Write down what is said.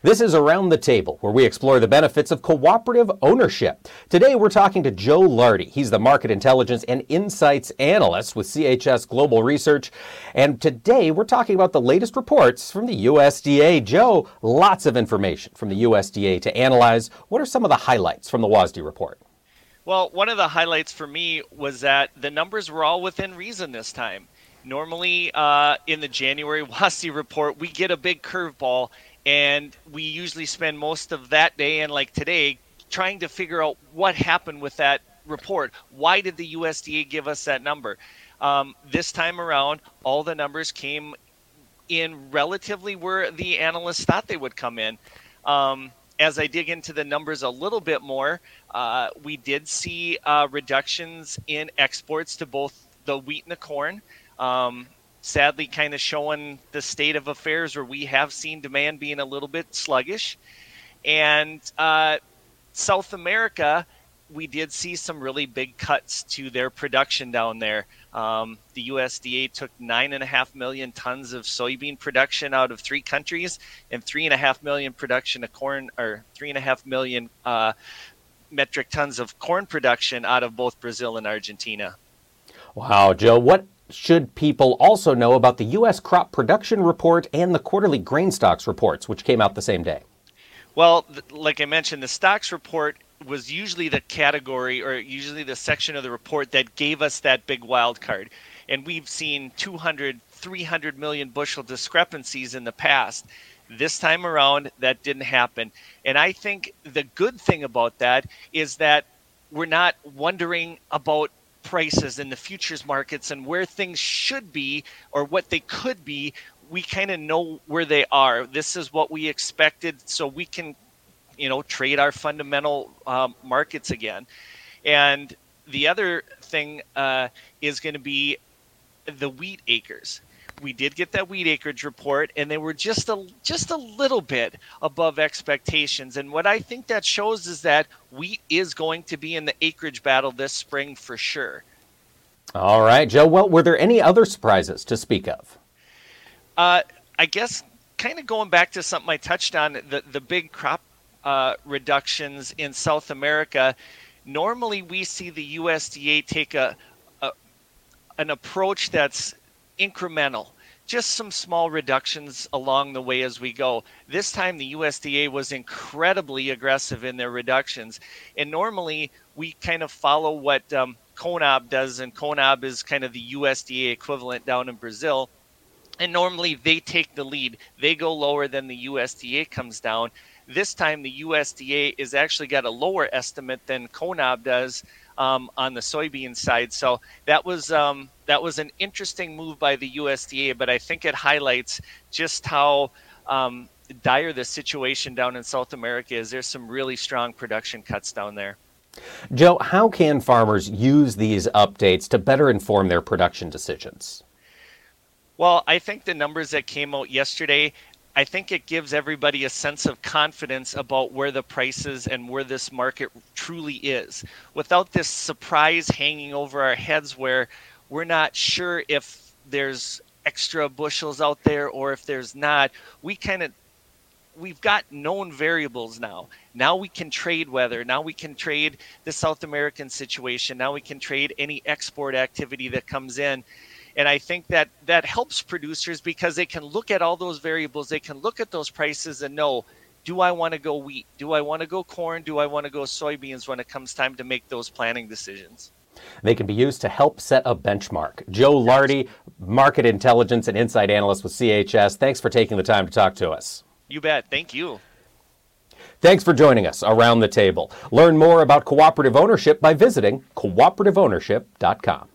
This is Around the Table, where we explore the benefits of cooperative ownership. Today, we're talking to Joe Lardy. He's the Market Intelligence and Insights Analyst with CHS Global Research. And today, we're talking about the latest reports from the USDA. Joe, lots of information from the USDA to analyze. What are some of the highlights from the WASDE report? Well, one of the highlights for me was that the numbers were all within reason this time. Normally, uh, in the January WASDE report, we get a big curveball and we usually spend most of that day and like today trying to figure out what happened with that report. Why did the USDA give us that number? Um, this time around, all the numbers came in relatively where the analysts thought they would come in. Um, as I dig into the numbers a little bit more, uh, we did see uh, reductions in exports to both the wheat and the corn. Um, sadly kind of showing the state of affairs where we have seen demand being a little bit sluggish. And uh, South America, we did see some really big cuts to their production down there. Um, the USDA took nine and a half million tons of soybean production out of three countries, and three and a half million production of corn, or three and a half million uh, metric tons of corn production out of both Brazil and Argentina. Wow, Joe, what should people also know about the U.S. crop production report and the quarterly grain stocks reports, which came out the same day? Well, like I mentioned, the stocks report was usually the category or usually the section of the report that gave us that big wild card. And we've seen 200, 300 million bushel discrepancies in the past. This time around, that didn't happen. And I think the good thing about that is that we're not wondering about prices in the futures markets and where things should be or what they could be, we kind of know where they are. This is what we expected, so we can, you know, trade our fundamental um, markets again. And the other thing uh, is going to be the wheat acres we did get that wheat acreage report, and they were just a just a little bit above expectations. And what I think that shows is that wheat is going to be in the acreage battle this spring for sure. All right, Joe. Well, were there any other surprises to speak of? Uh, I guess kind of going back to something I touched on the the big crop uh, reductions in South America. Normally, we see the USDA take a, a an approach that's incremental, just some small reductions along the way as we go. This time, the USDA was incredibly aggressive in their reductions. And normally, we kind of follow what um, CONAB does, and CONAB is kind of the USDA equivalent down in Brazil. And normally, they take the lead, they go lower than the USDA comes down. This time, the USDA is actually got a lower estimate than CONAB does um, on the soybean side. So that was um, that was an interesting move by the USDA, but I think it highlights just how um, dire the situation down in South America is. There's some really strong production cuts down there. Joe, how can farmers use these updates to better inform their production decisions? Well, I think the numbers that came out yesterday I think it gives everybody a sense of confidence about where the prices and where this market truly is without this surprise hanging over our heads where we're not sure if there's extra bushels out there or if there's not. We kind of we've got known variables now. Now we can trade weather. Now we can trade the South American situation. Now we can trade any export activity that comes in. And I think that that helps producers because they can look at all those variables. They can look at those prices and know do I want to go wheat? Do I want to go corn? Do I want to go soybeans when it comes time to make those planning decisions? They can be used to help set a benchmark. Joe Lardy, market intelligence and insight analyst with CHS, thanks for taking the time to talk to us. You bet. Thank you. Thanks for joining us around the table. Learn more about cooperative ownership by visiting cooperativeownership.com.